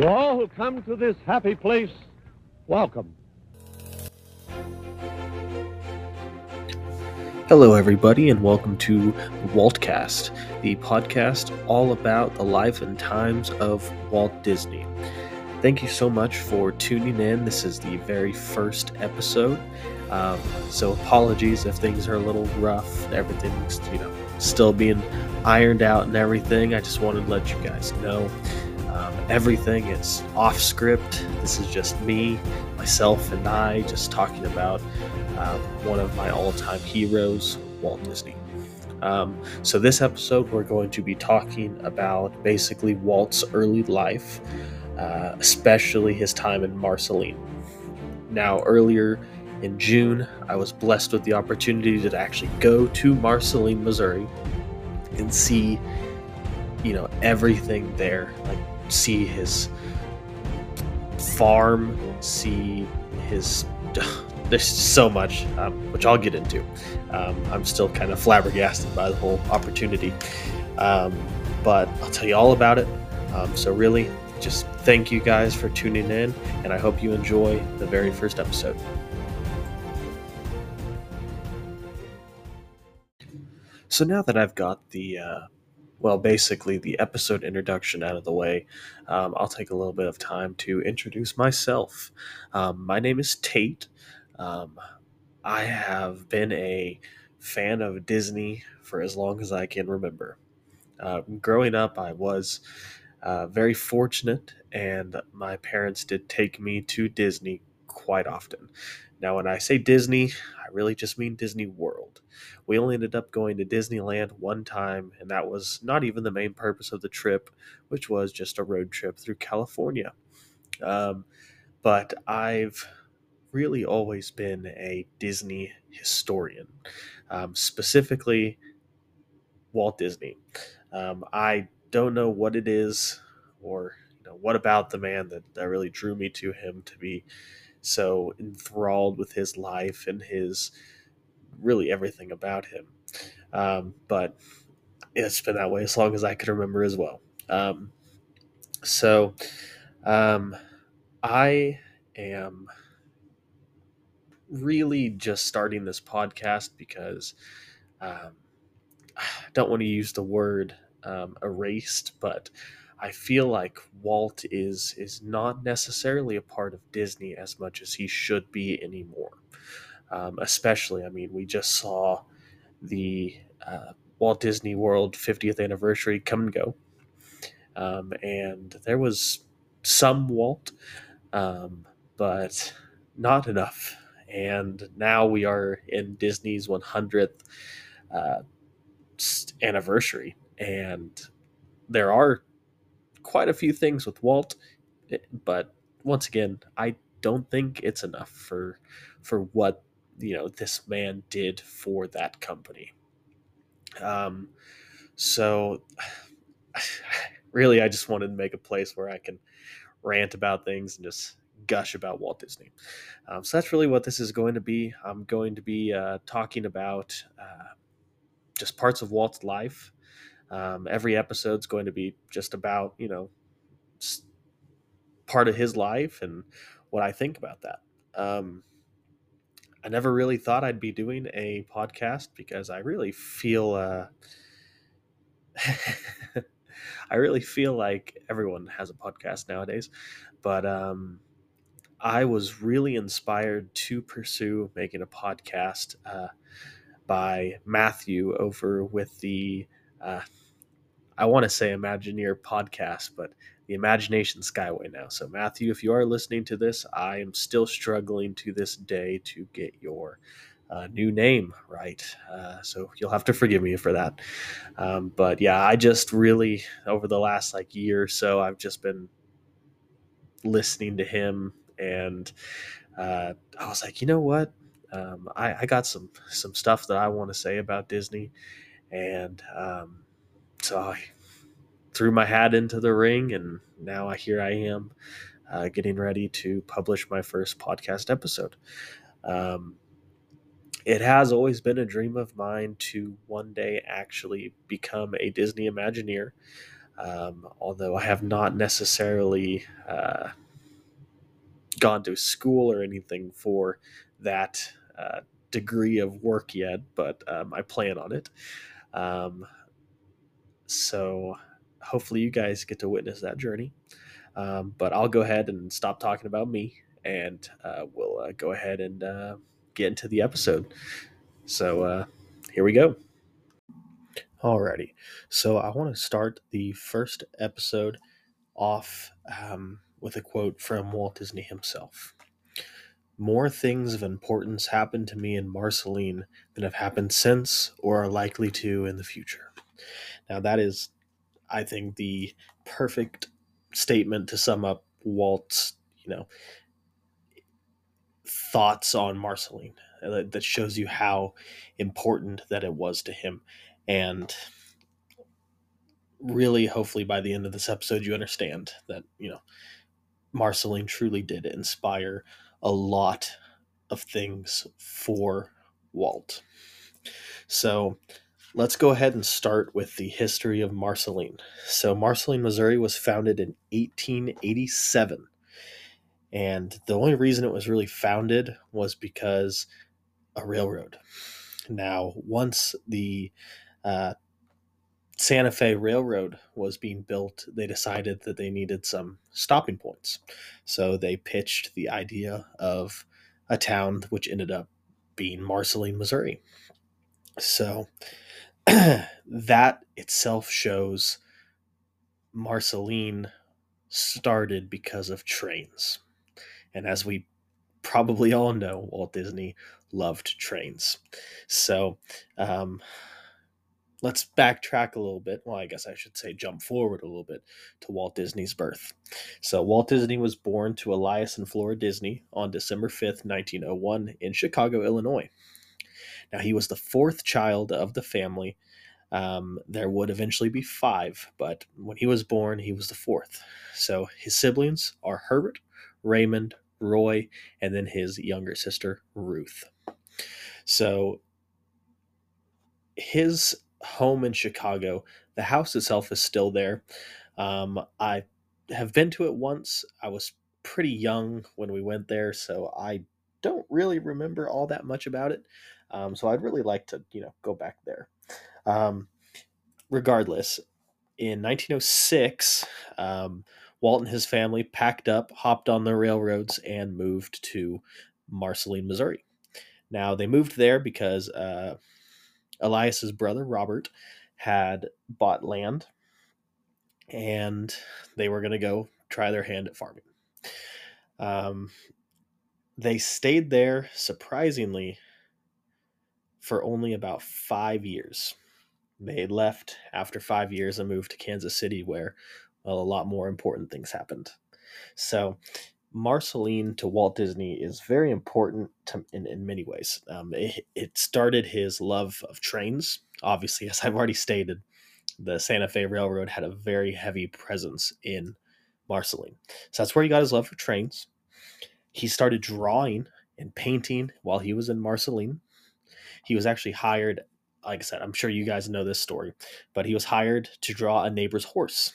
To all who come to this happy place, welcome. Hello, everybody, and welcome to Waltcast, the podcast all about the life and times of Walt Disney. Thank you so much for tuning in. This is the very first episode, um, so apologies if things are a little rough. Everything's you know still being ironed out and everything. I just wanted to let you guys know. Um, everything is off script. This is just me, myself, and I just talking about uh, one of my all time heroes, Walt Disney. Um, so, this episode, we're going to be talking about basically Walt's early life, uh, especially his time in Marceline. Now, earlier in June, I was blessed with the opportunity to actually go to Marceline, Missouri, and see, you know, everything there. Like see his farm, see his. There's so much, um, which I'll get into. Um, I'm still kind of flabbergasted by the whole opportunity. Um, but I'll tell you all about it. Um, so, really, just thank you guys for tuning in, and I hope you enjoy the very first episode. So, now that I've got the uh, well, basically the episode introduction out of the way, um, I'll take a little bit of time to introduce myself. Um, my name is Tate. Um, I have been a fan of Disney for as long as I can remember. Uh, growing up, I was uh, very fortunate, and my parents did take me to Disney quite often. Now, when I say Disney, I really just mean Disney World. We only ended up going to Disneyland one time, and that was not even the main purpose of the trip, which was just a road trip through California. Um, but I've really always been a Disney historian, um, specifically Walt Disney. Um, I don't know what it is or you know what about the man that, that really drew me to him to be so enthralled with his life and his really everything about him. Um, but it's been that way as long as I can remember as well. Um, so um, I am really just starting this podcast because um, I don't want to use the word um, erased, but I feel like Walt is is not necessarily a part of Disney as much as he should be anymore. Um, especially, I mean, we just saw the uh, Walt Disney World 50th anniversary come and go, um, and there was some Walt, um, but not enough. And now we are in Disney's 100th uh, anniversary, and there are quite a few things with Walt, eh, but once again, I don't think it's enough for for what you know this man did for that company. Um, so really, I just wanted to make a place where I can rant about things and just gush about Walt Disney. Um, so that's really what this is going to be. I'm going to be uh, talking about uh, just parts of Walt's life um, every episode's going to be just about you know part of his life and what I think about that. Um, I never really thought I'd be doing a podcast because I really feel uh, I really feel like everyone has a podcast nowadays, but um, I was really inspired to pursue making a podcast uh, by Matthew over with the uh, I want to say Imagineer podcast, but the Imagination Skyway now. So, Matthew, if you are listening to this, I am still struggling to this day to get your uh, new name right. Uh, so, you'll have to forgive me for that. Um, but yeah, I just really, over the last like year or so, I've just been listening to him and uh, I was like, you know what? Um, I, I, got some some stuff that I want to say about Disney, and um, so I threw my hat into the ring, and now here I am uh, getting ready to publish my first podcast episode. Um, it has always been a dream of mine to one day actually become a Disney Imagineer. Um, although I have not necessarily uh, gone to school or anything for that uh, degree of work yet, but um, I plan on it. Um, so hopefully you guys get to witness that journey. Um, but I'll go ahead and stop talking about me, and uh, we'll uh, go ahead and uh, get into the episode. So uh, here we go. Alrighty, so I want to start the first episode off um, with a quote from Walt Disney himself. More things of importance happened to me in Marceline than have happened since or are likely to in the future. Now, that is, I think, the perfect statement to sum up Walt's, you know, thoughts on Marceline. Uh, that shows you how important that it was to him. And really, hopefully, by the end of this episode, you understand that, you know, Marceline truly did inspire a lot of things for Walt. So let's go ahead and start with the history of Marceline. So, Marceline, Missouri was founded in 1887. And the only reason it was really founded was because a railroad. Now, once the uh, Santa Fe Railroad was being built, they decided that they needed some stopping points. So they pitched the idea of a town which ended up being Marceline, Missouri. So that itself shows Marceline started because of trains. And as we probably all know, Walt Disney loved trains. So, um, let's backtrack a little bit. Well, I guess I should say jump forward a little bit to Walt Disney's birth. So, Walt Disney was born to Elias and Flora Disney on December 5th, 1901, in Chicago, Illinois. Now, he was the fourth child of the family. Um, there would eventually be five, but when he was born, he was the fourth. So, his siblings are Herbert, Raymond, Roy, and then his younger sister, Ruth. So, his home in Chicago. The house itself is still there. Um, I have been to it once. I was pretty young when we went there, so I don't really remember all that much about it. Um, so I'd really like to, you know, go back there. Um, regardless, in 1906, um, Walt and his family packed up, hopped on the railroads, and moved to Marceline, Missouri. Now they moved there because uh, Elias's brother Robert had bought land, and they were going to go try their hand at farming. Um, they stayed there surprisingly for only about five years. They left after five years and moved to Kansas City, where well, a lot more important things happened. So Marceline to Walt Disney is very important to, in, in many ways. Um, it, it started his love of trains. Obviously, as I've already stated, the Santa Fe Railroad had a very heavy presence in Marceline. So that's where he got his love for trains. He started drawing and painting while he was in Marceline. He was actually hired, like I said, I'm sure you guys know this story, but he was hired to draw a neighbor's horse.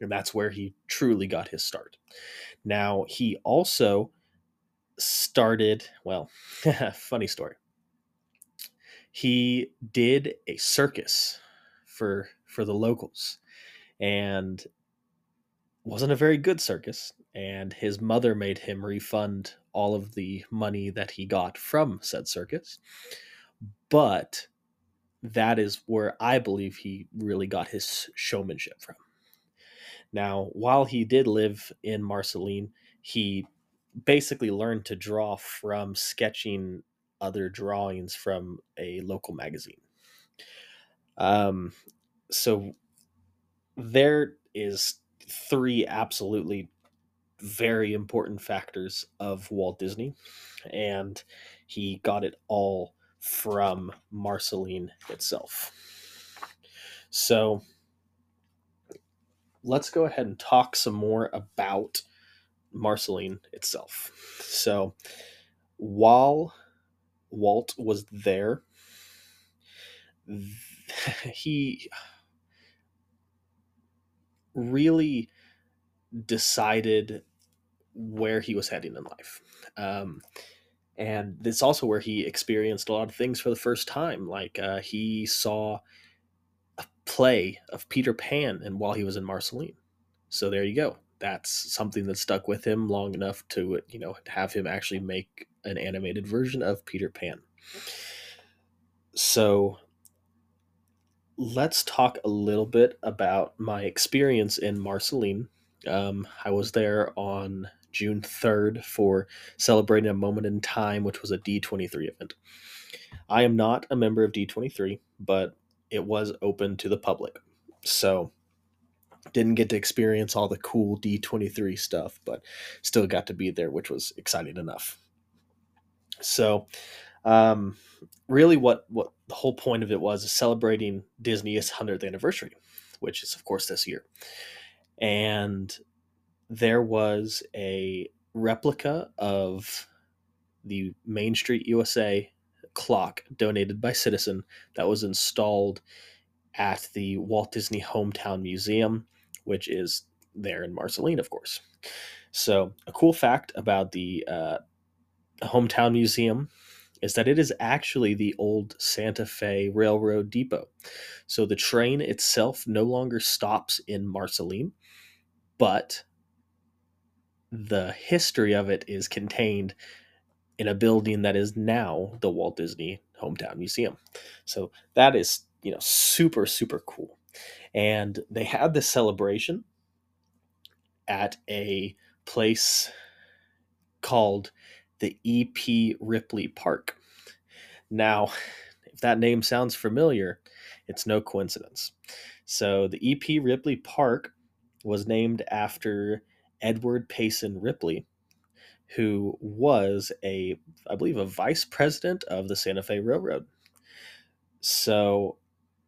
And that's where he truly got his start. Now, he also started, well, funny story. He did a circus for for the locals and wasn't a very good circus and his mother made him refund all of the money that he got from said circus. But that is where I believe he really got his showmanship from. Now, while he did live in Marceline, he basically learned to draw from sketching other drawings from a local magazine. Um, so there is three absolutely very important factors of Walt Disney, and he got it all from Marceline itself. So let's go ahead and talk some more about Marceline itself. So while Walt was there, he really decided where he was heading in life. Um, and it's also where he experienced a lot of things for the first time. Like uh, he saw a play of Peter Pan, and while he was in Marceline, so there you go. That's something that stuck with him long enough to you know have him actually make an animated version of Peter Pan. So let's talk a little bit about my experience in Marceline. Um, I was there on June 3rd for celebrating a moment in time, which was a D23 event. I am not a member of D23, but it was open to the public. So didn't get to experience all the cool D23 stuff, but still got to be there, which was exciting enough. So, um, really, what what the whole point of it was is celebrating Disney's hundredth anniversary, which is of course this year, and there was a replica of the Main Street USA clock donated by Citizen that was installed at the Walt Disney Hometown Museum, which is there in Marceline, of course. So, a cool fact about the uh, Hometown Museum is that it is actually the old Santa Fe Railroad Depot. So, the train itself no longer stops in Marceline, but the history of it is contained in a building that is now the Walt Disney Hometown Museum. So that is, you know, super, super cool. And they had this celebration at a place called the E.P. Ripley Park. Now, if that name sounds familiar, it's no coincidence. So the E.P. Ripley Park was named after Edward Payson Ripley, who was a, I believe, a vice president of the Santa Fe Railroad. So,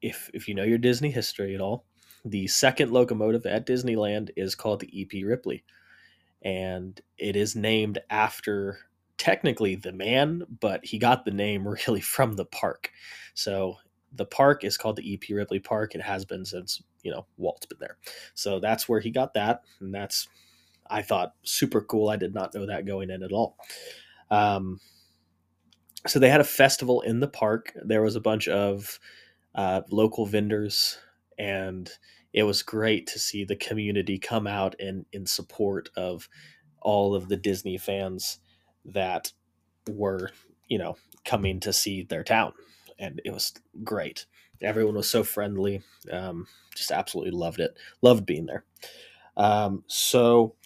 if if you know your Disney history at all, the second locomotive at Disneyland is called the E.P. Ripley, and it is named after technically the man, but he got the name really from the park. So the park is called the E.P. Ripley Park. It has been since you know Walt's been there. So that's where he got that, and that's I thought super cool. I did not know that going in at all. Um, so they had a festival in the park. There was a bunch of uh, local vendors, and it was great to see the community come out in in support of all of the Disney fans that were, you know, coming to see their town, and it was great. Everyone was so friendly. Um, just absolutely loved it. Loved being there. Um, so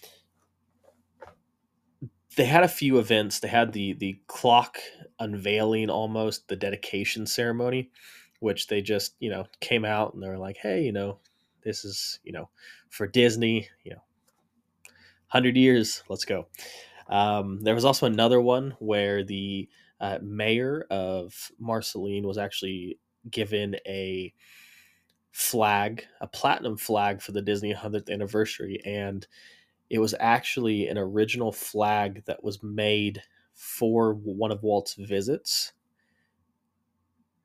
they had a few events. They had the the clock unveiling almost the dedication ceremony, which they just you know came out and they were like, hey, you know, this is you know for Disney, you know, hundred years, let's go. Um, there was also another one where the uh, mayor of Marceline was actually given a flag, a platinum flag for the Disney 100th anniversary, and it was actually an original flag that was made for one of Walt's visits.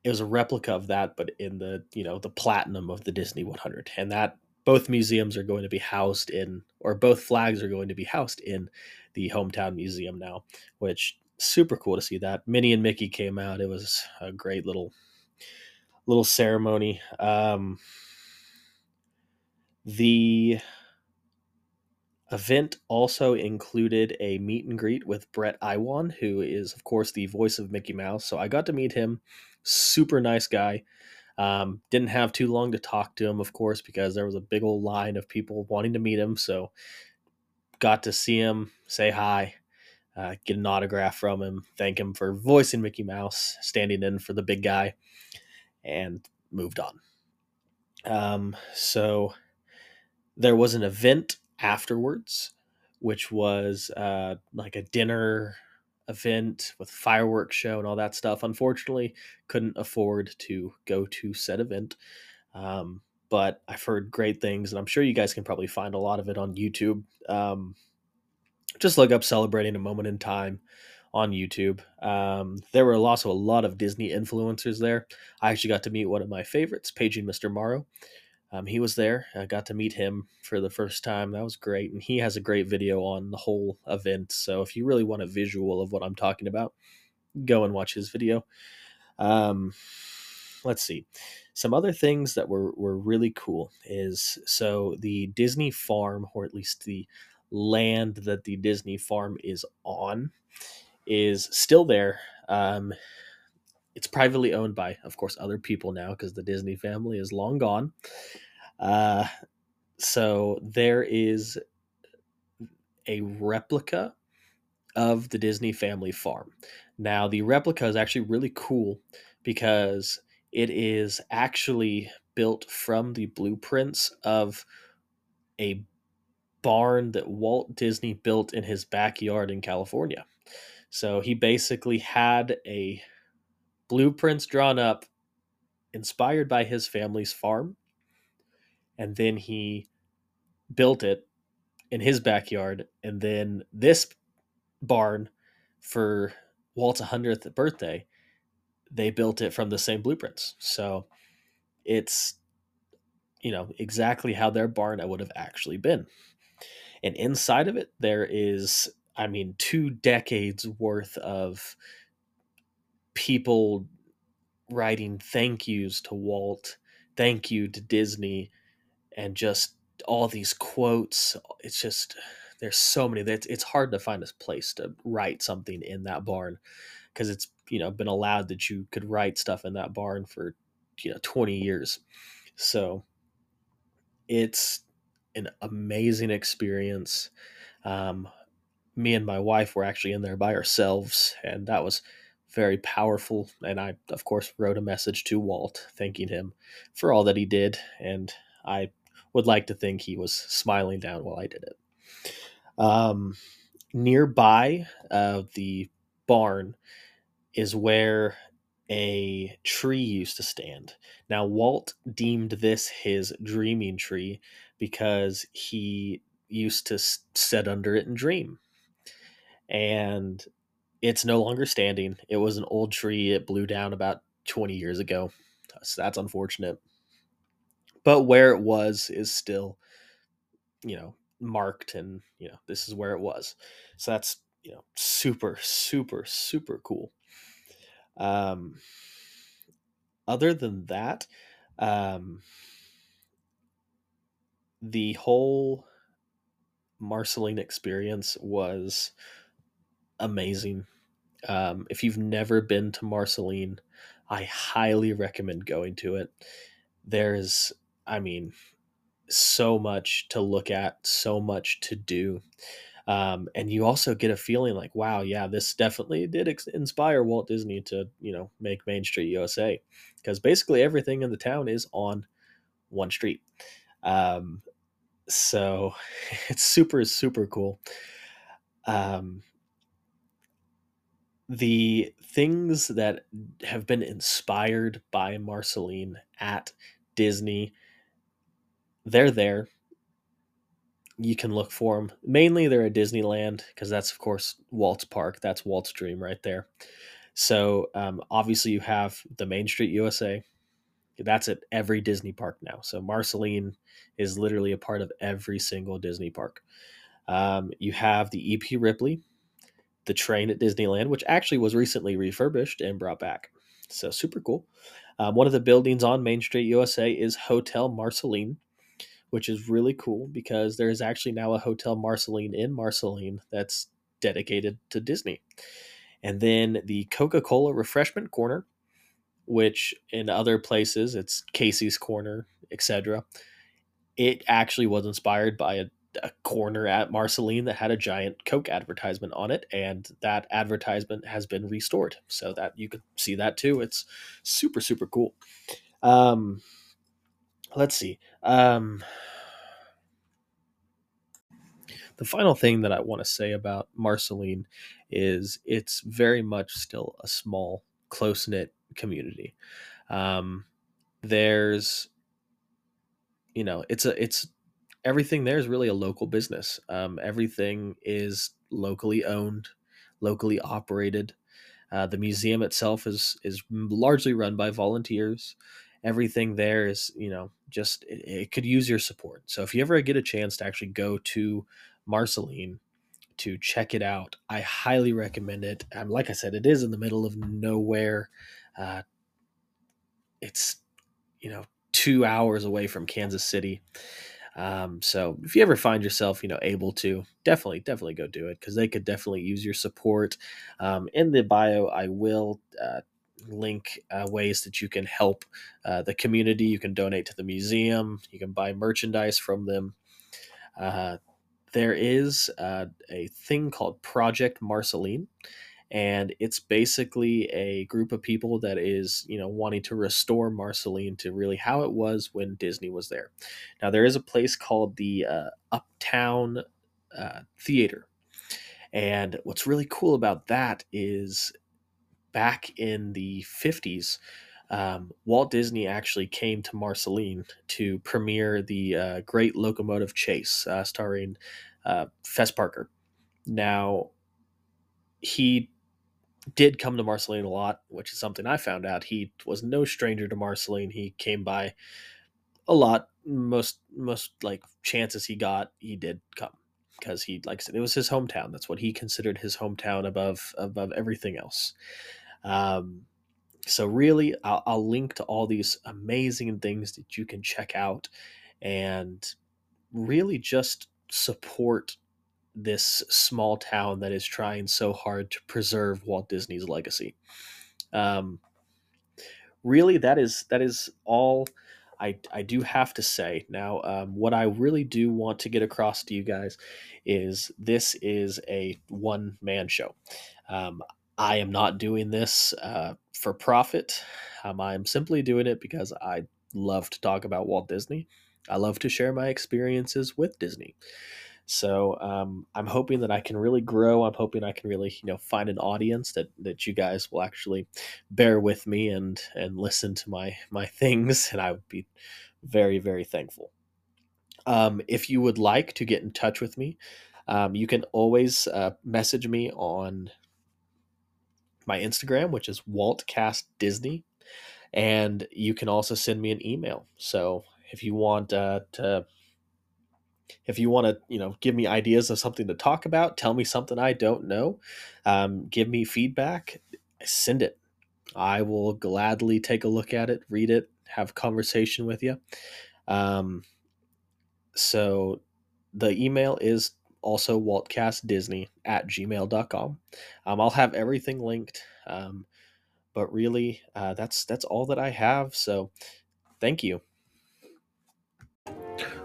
It was a replica of that, but in the you know the platinum of the Disney 100, and that both museums are going to be housed in, or both flags are going to be housed in the hometown museum now, which super cool to see that. Minnie and Mickey came out. It was a great little little ceremony. Um, the event also included a meet and greet with Bret Iwan, who is, of course, the voice of Mickey Mouse. So I got to meet him. Super nice guy. Um, didn't have too long to talk to him, of course, because there was a big old line of people wanting to meet him. So got to see him, say hi, uh, get an autograph from him, thank him for voicing Mickey Mouse, standing in for the big guy, and moved on. Um, so there was an event afterwards, which was uh, like a dinner event with fireworks show and all that stuff. Unfortunately, couldn't afford to go to said event. Um, but I've heard great things, and I'm sure you guys can probably find a lot of it on YouTube. Um, just look up "Celebrating a Moment in Time" on YouTube. Um, there were also a lot of Disney influencers there. I actually got to meet one of my favorites, Paging Mr. Morrow. Um, he was there. I got to meet him for the first time. That was great. And he has a great video on the whole event. So if you really want a visual of what I'm talking about, go and watch his video. Um, let's see. Some other things that were, were really cool is so the Disney farm, or at least the land that the Disney farm is on, is still there. Um, it's privately owned by, of course, other people now because the Disney family is long gone. Uh, so there is a replica of the Disney family farm. Now, the replica is actually really cool because it is actually built from the blueprints of a barn that Walt Disney built in his backyard in California. So he basically had a blueprints drawn up inspired by his family's farm and then he built it in his backyard and then this barn for Walt's 100th birthday they built it from the same blueprints. So it's you know exactly how their barn would have actually been. And inside of it there is i mean two decades worth of people writing thank yous to Walt, thank you to Disney, and just all these quotes. It's just there's so many that it's hard to find a place to write something in that barn because it's you know been allowed that you could write stuff in that barn for you know 20 years. So it's an amazing experience. Um, me and my wife were actually in there by ourselves, and that was very powerful. And I, of course, wrote a message to Walt thanking him for all that he did. And I would like to think he was smiling down while I did it. Um, nearby uh, the barn is where a tree used to stand. Now, Walt deemed this his dreaming tree because he used to sit under it and dream. And it's no longer standing. It was an old tree. It blew down about 20 years ago. So that's unfortunate. But where it was is still, you know, marked and, you know, this is where it was. So that's, you know, super, super, super cool. Um, other than that, um, the whole Marceline experience was amazing. Um, if you've never been to Marceline, I highly recommend going to it. There's, I mean, so much to look at, so much to do. Um, and you also get a feeling like, wow, yeah, this definitely did ex- inspire Walt Disney to, you know, make Main Street USA, because basically everything in the town is on one street. Um, so it's super, super cool. Um, the things that have been inspired by Marceline at Disney, they're there. You can look for them. Mainly, they're at Disneyland because that's, of course, Walt's park. That's Walt's dream right there. So, um, obviously, you have the Main Street USA. That's at every Disney park now. So, Marceline is literally a part of every single Disney park. Um, you have the EP Ripley, the train at Disneyland, which actually was recently refurbished and brought back. So super cool. Um, one of the buildings on Main Street USA is Hotel Marceline, which is really cool because there is actually now a Hotel Marceline in Marceline that's dedicated to Disney. And then the Coca Cola Refreshment Corner, which in other places it's Casey's Corner, etc. It actually was inspired by a a corner at Marceline that had a giant Coke advertisement on it, and that advertisement has been restored so that you could see that too. It's super super cool. Um, let's see. Um, the final thing that I want to say about Marceline is it's very much still a small, close knit community. Um, there's, you know, it's a it's everything there is really a local business. Um, everything is locally owned, locally operated. Uh, the museum itself is is largely run by volunteers, everything there is you know just it, it, could use your support so if you ever get a chance to actually go to marceline to check it out i highly recommend it um, like i said it is in the middle of nowhere uh, it's you know two hours away from kansas city um, so if you ever find yourself, you know, able to, definitely, definitely go do it because they could definitely use your support. Um, in the bio, I will uh, link uh, ways that you can help uh, the community. You can donate to the museum. You can buy merchandise from them. Uh, there is uh, a thing called Project Marceline, and it's basically a group of people that is, you know, wanting to restore Marceline to really how it was when Disney was there. Now, there is a place called the uh, Uptown uh, Theater. And what's really cool about that is back in the 50s, um, Walt Disney actually came to Marceline to premiere the uh, Great Locomotive Chase, uh, starring uh, Fess Parker. Now, he did come to Marceline a lot, which is something I found out. He was no stranger to Marceline. He came by a lot. Most most like chances he got, he did come because he like I said, it was his hometown. That's what he considered his hometown above above everything else. Um, so really, I'll, I'll link to all these amazing things that you can check out, and really just support this small town that is trying so hard to preserve Walt Disney's legacy. Um, really, that is that is all I, I do have to say now. Um, what I really do want to get across to you guys is this is a one man show. Um, I am not doing this uh, for profit. Um, I am simply doing it because I love to talk about Walt Disney. I love to share my experiences with Disney. So um, I'm hoping that I can really grow. I'm hoping I can really, you know, find an audience that that you guys will actually bear with me and and listen to my my things, and I would be very very thankful. Um, if you would like to get in touch with me, um, you can always uh, message me on my Instagram, which is Waltcast Disney, and you can also send me an email. So if you want uh, to, if you want to, you know, give me ideas of something to talk about, tell me something I don't know, um, give me feedback, send it. I will gladly take a look at it, read it, have conversation with you. Um, so the email is also waltcastdisney at gmail.com. Um, I'll have everything linked. Um, but really, uh, that's that's all that I have. So, thank you.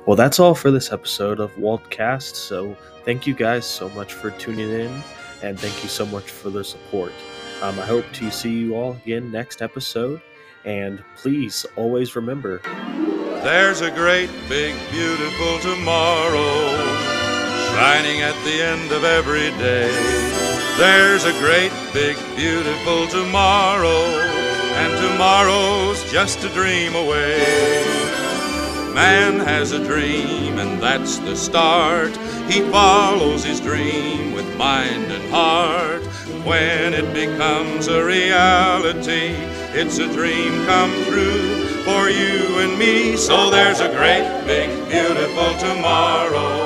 Well, that's all for this episode of Waltcast. So, thank you guys so much for tuning in, and thank you so much for the support. Um, I hope to see you all again next episode, and please always remember there's a great, big, beautiful tomorrow shining at the end of every day. There's a great, big, beautiful tomorrow, and tomorrow's just a dream away. Man has a dream, and that's the start. He follows his dream with mind and heart. When it becomes a reality, it's a dream come true for you and me. So there's a great, big, beautiful tomorrow